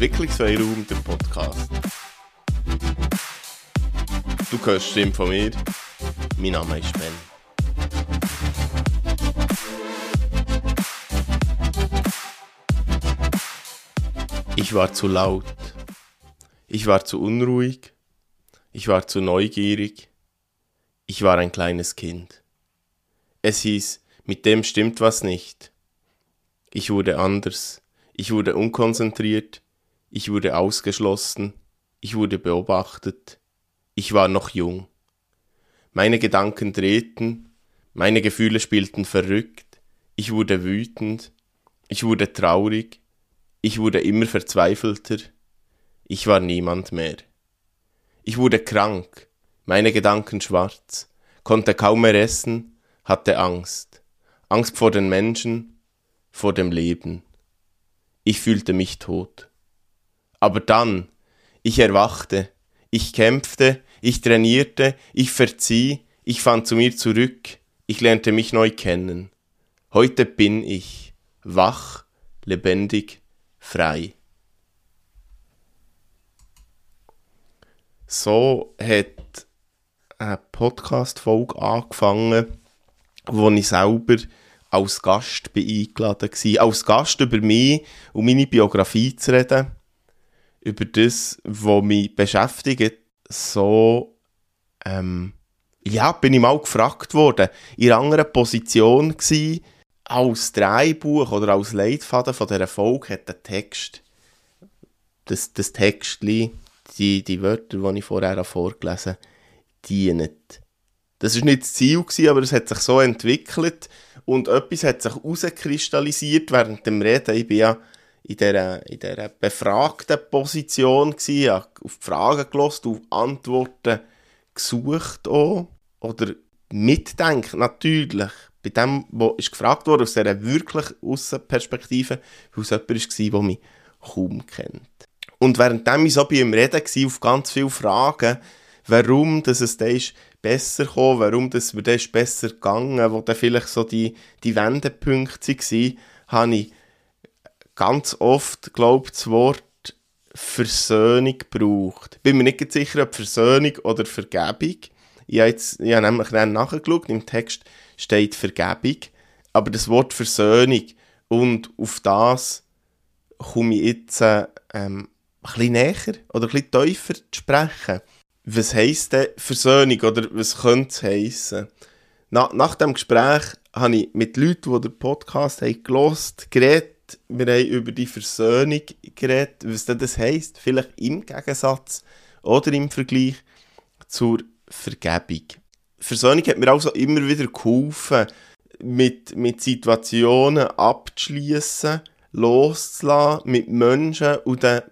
Entwicklungsfreiraum, der Podcast. Du hörst die Stimme von mir. Mein Name ist Ben. Ich war zu laut. Ich war zu unruhig. Ich war zu neugierig. Ich war ein kleines Kind. Es hieß, mit dem stimmt was nicht. Ich wurde anders. Ich wurde unkonzentriert. Ich wurde ausgeschlossen. Ich wurde beobachtet. Ich war noch jung. Meine Gedanken drehten. Meine Gefühle spielten verrückt. Ich wurde wütend. Ich wurde traurig. Ich wurde immer verzweifelter. Ich war niemand mehr. Ich wurde krank. Meine Gedanken schwarz. Konnte kaum mehr essen. Hatte Angst. Angst vor den Menschen, vor dem Leben. Ich fühlte mich tot. Aber dann, ich erwachte, ich kämpfte, ich trainierte, ich verzieh, ich fand zu mir zurück, ich lernte mich neu kennen. Heute bin ich wach, lebendig, frei. So hat eine Podcast-Folge angefangen, wo ich selber als Gast eingeladen war. Als Gast über mich und meine Biografie zu reden. Über das, was mich beschäftigt. So, ähm, ja, bin ich mal gefragt worden. In einer anderen Position gewesen, als Drehbuch oder als Leitfaden von dieser Folge hat der Text, das, das Textli, die, die Wörter, die ich vorher vorgelesen habe, dienen. Das war nicht das Ziel, gewesen, aber es hat sich so entwickelt und etwas hat sich herauskristallisiert während dem Reden. Ich bin ja in dieser, in dieser befragten Position, gewesen, auf die Fragen gelost, auf Antworten gesucht auch, oder mitdenkt natürlich. Bei dem, was gefragt wurde, aus dieser wirklich Aussenperspektive, weil es jemand war, der mich kaum kennt. Und währenddem ich so bei ihm reden war, auf ganz viele Fragen, warum dass es dann ist besser gekommen, warum das mir dann besser gegangen, wo dann vielleicht so die, die Wendepunkte waren, habe ich ganz oft, glaube das Wort Versöhnung gebraucht. Bin mir nicht sicher, ob Versöhnung oder Vergebung. Ich habe, jetzt, ich habe nämlich dann nachgeschaut, im Text steht Vergebung, aber das Wort Versöhnung und auf das komme ich jetzt ähm, ein bisschen näher oder ein bisschen tiefer zu sprechen. Was heisst denn Versöhnung oder was könnte es heissen? Na, nach dem Gespräch habe ich mit Leuten, die den Podcast haben gelost, geredet. Wir haben über die Versöhnung geredet, was das heisst. Vielleicht im Gegensatz oder im Vergleich zur Vergebung. Versöhnung hat mir also immer wieder geholfen, mit, mit Situationen abzuschließen, loszulassen, mit Menschen und dann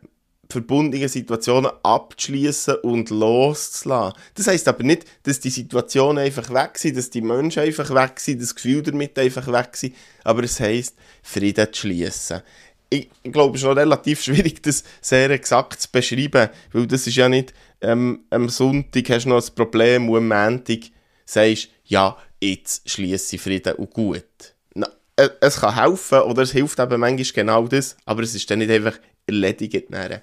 verbundenen Situationen abzuschließen und loszulassen. Das heisst aber nicht, dass die Situationen einfach weg sind, dass die Menschen einfach weg sind, das Gefühl damit einfach weg sind, aber es heisst, Frieden zu schließen. Ich, ich glaube, es ist noch relativ schwierig, das sehr exakt zu beschreiben, weil das ist ja nicht, ähm, am Sonntag hast du noch ein Problem und am Montag sagst, ja, jetzt schließe ich Frieden und gut. Na, äh, es kann helfen oder es hilft eben manchmal genau das, aber es ist dann nicht einfach erledigt. Nachher.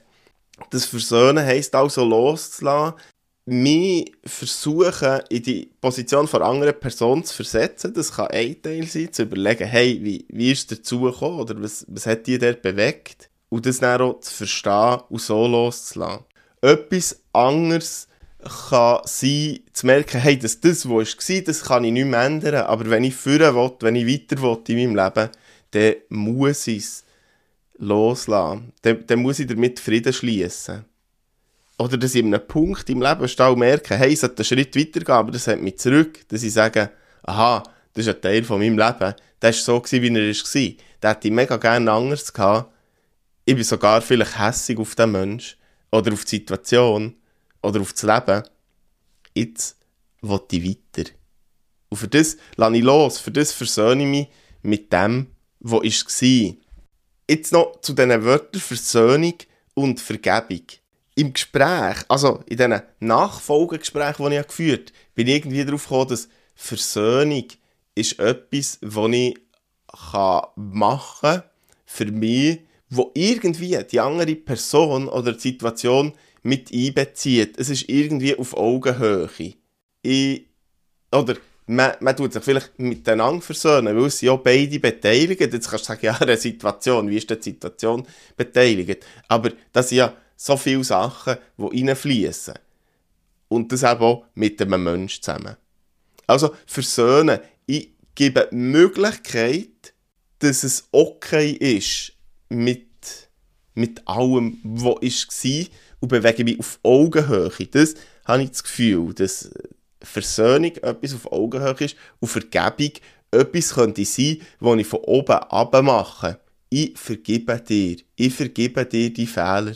Das Versöhnen heisst also loszulassen, mich versuchen, in die Position von anderen Person zu versetzen. Das kann ein Teil sein, zu überlegen, hey, wie, wie ist dazu gekommen oder was, was hat die dort bewegt? Und das dann auch zu verstehen und so loszulassen. Etwas anderes kann sein, zu merken, hey, dass das, was war, das kann ich nicht mehr ändern, aber wenn ich führen will, wenn ich weiter will in meinem Leben, dann muss ich es loslassen. Dann, dann muss ich damit Frieden schließen. Oder dass ich an einem Punkt im Leben merke, hey, es sollte einen Schritt weitergehen, aber das hat mich zurück. Dass ich sage, aha, das ist ein Teil von meinem Leben. Das war so, wie er war. Der hätte ich mega gerne anders gehabt. Ich bin sogar vielleicht hässig auf den Menschen oder auf die Situation oder auf das Leben. Jetzt will ich weiter. Und für das lasse ich los, für das versöhne ich mich mit dem, was war. Jetzt noch zu diesen Wörtern Versöhnung und Vergebung. Im Gespräch, also in diesen Nachfolgegesprächen, die ich geführt habe, bin ich irgendwie darauf gekommen, dass Versöhnung ist etwas, das ich machen kann für mich, wo irgendwie die andere Person oder die Situation mit einbezieht. Es ist irgendwie auf Augenhöhe. Ich, oder man, man tut sich vielleicht miteinander versöhnen, weil sind ja beide beteiligt. Jetzt kannst du sagen, ja, eine Situation, wie ist die Situation beteiligt? Aber das sind ja so viele Sachen, die reinfließen. Und das eben auch mit einem Menschen zusammen. Also, versöhnen. Ich gebe die Möglichkeit, dass es okay ist mit, mit allem, was war und bewege mich auf Augenhöhe. Das habe ich das Gefühl, dass Versöhnung etwas auf Augenhöhe ist und Vergebung etwas könnte sein, was ich von oben ab mache. Ich vergebe dir. Ich vergebe dir die Fehler.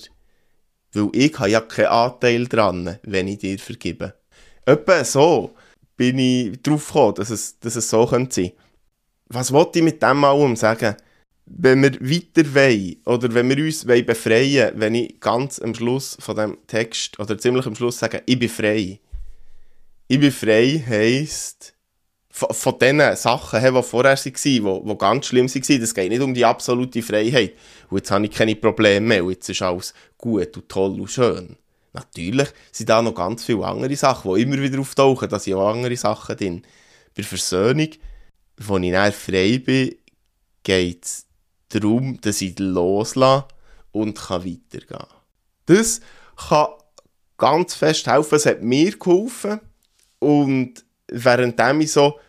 Weil ich habe ja keinen Anteil dran, wenn ich dir vergebe. Etwa so bin ich drauf gekommen, dass es, dass es so sein könnte. Was wollte ich mit dem allem sagen? Wenn wir weiter wollen, oder wenn wir uns befreien wollen, wenn ich ganz am Schluss von dem Text, oder ziemlich am Schluss sage, ich bin frei, ich bin frei heisst, von, von den Sachen, die vorher waren, die, ganz schlimm waren, das geht nicht um die absolute Freiheit. Und jetzt habe ich keine Probleme mehr und jetzt ist alles gut und toll und schön. Natürlich sind da noch ganz viele andere Sachen, die immer wieder auftauchen, da sind auch andere Sachen drin. Bei Versöhnung, wo ich dann frei bin, geht es darum, dass ich loslasse und kann weitergehen Das kann ganz fest helfen. Es hat mir geholfen. Und währenddem ich so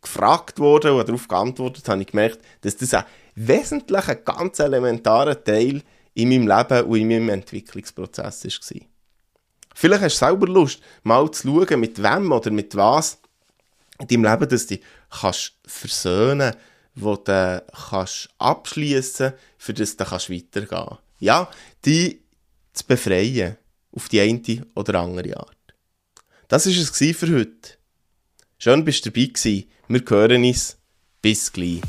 gefragt wurde oder darauf geantwortet habe ich gemerkt, dass das ein wesentlicher, ganz elementarer Teil in meinem Leben und in meinem Entwicklungsprozess war. Vielleicht hast du selber Lust, mal zu schauen, mit wem oder mit was in deinem Leben, dass du dich kannst versöhnen wo du kannst abschließen für das du kannst weitergehen Ja, die zu befreien, auf die eine oder andere Art. Das war es für heute. Schön, bist du dabei gewesen. Wir hören uns. Bis gleich.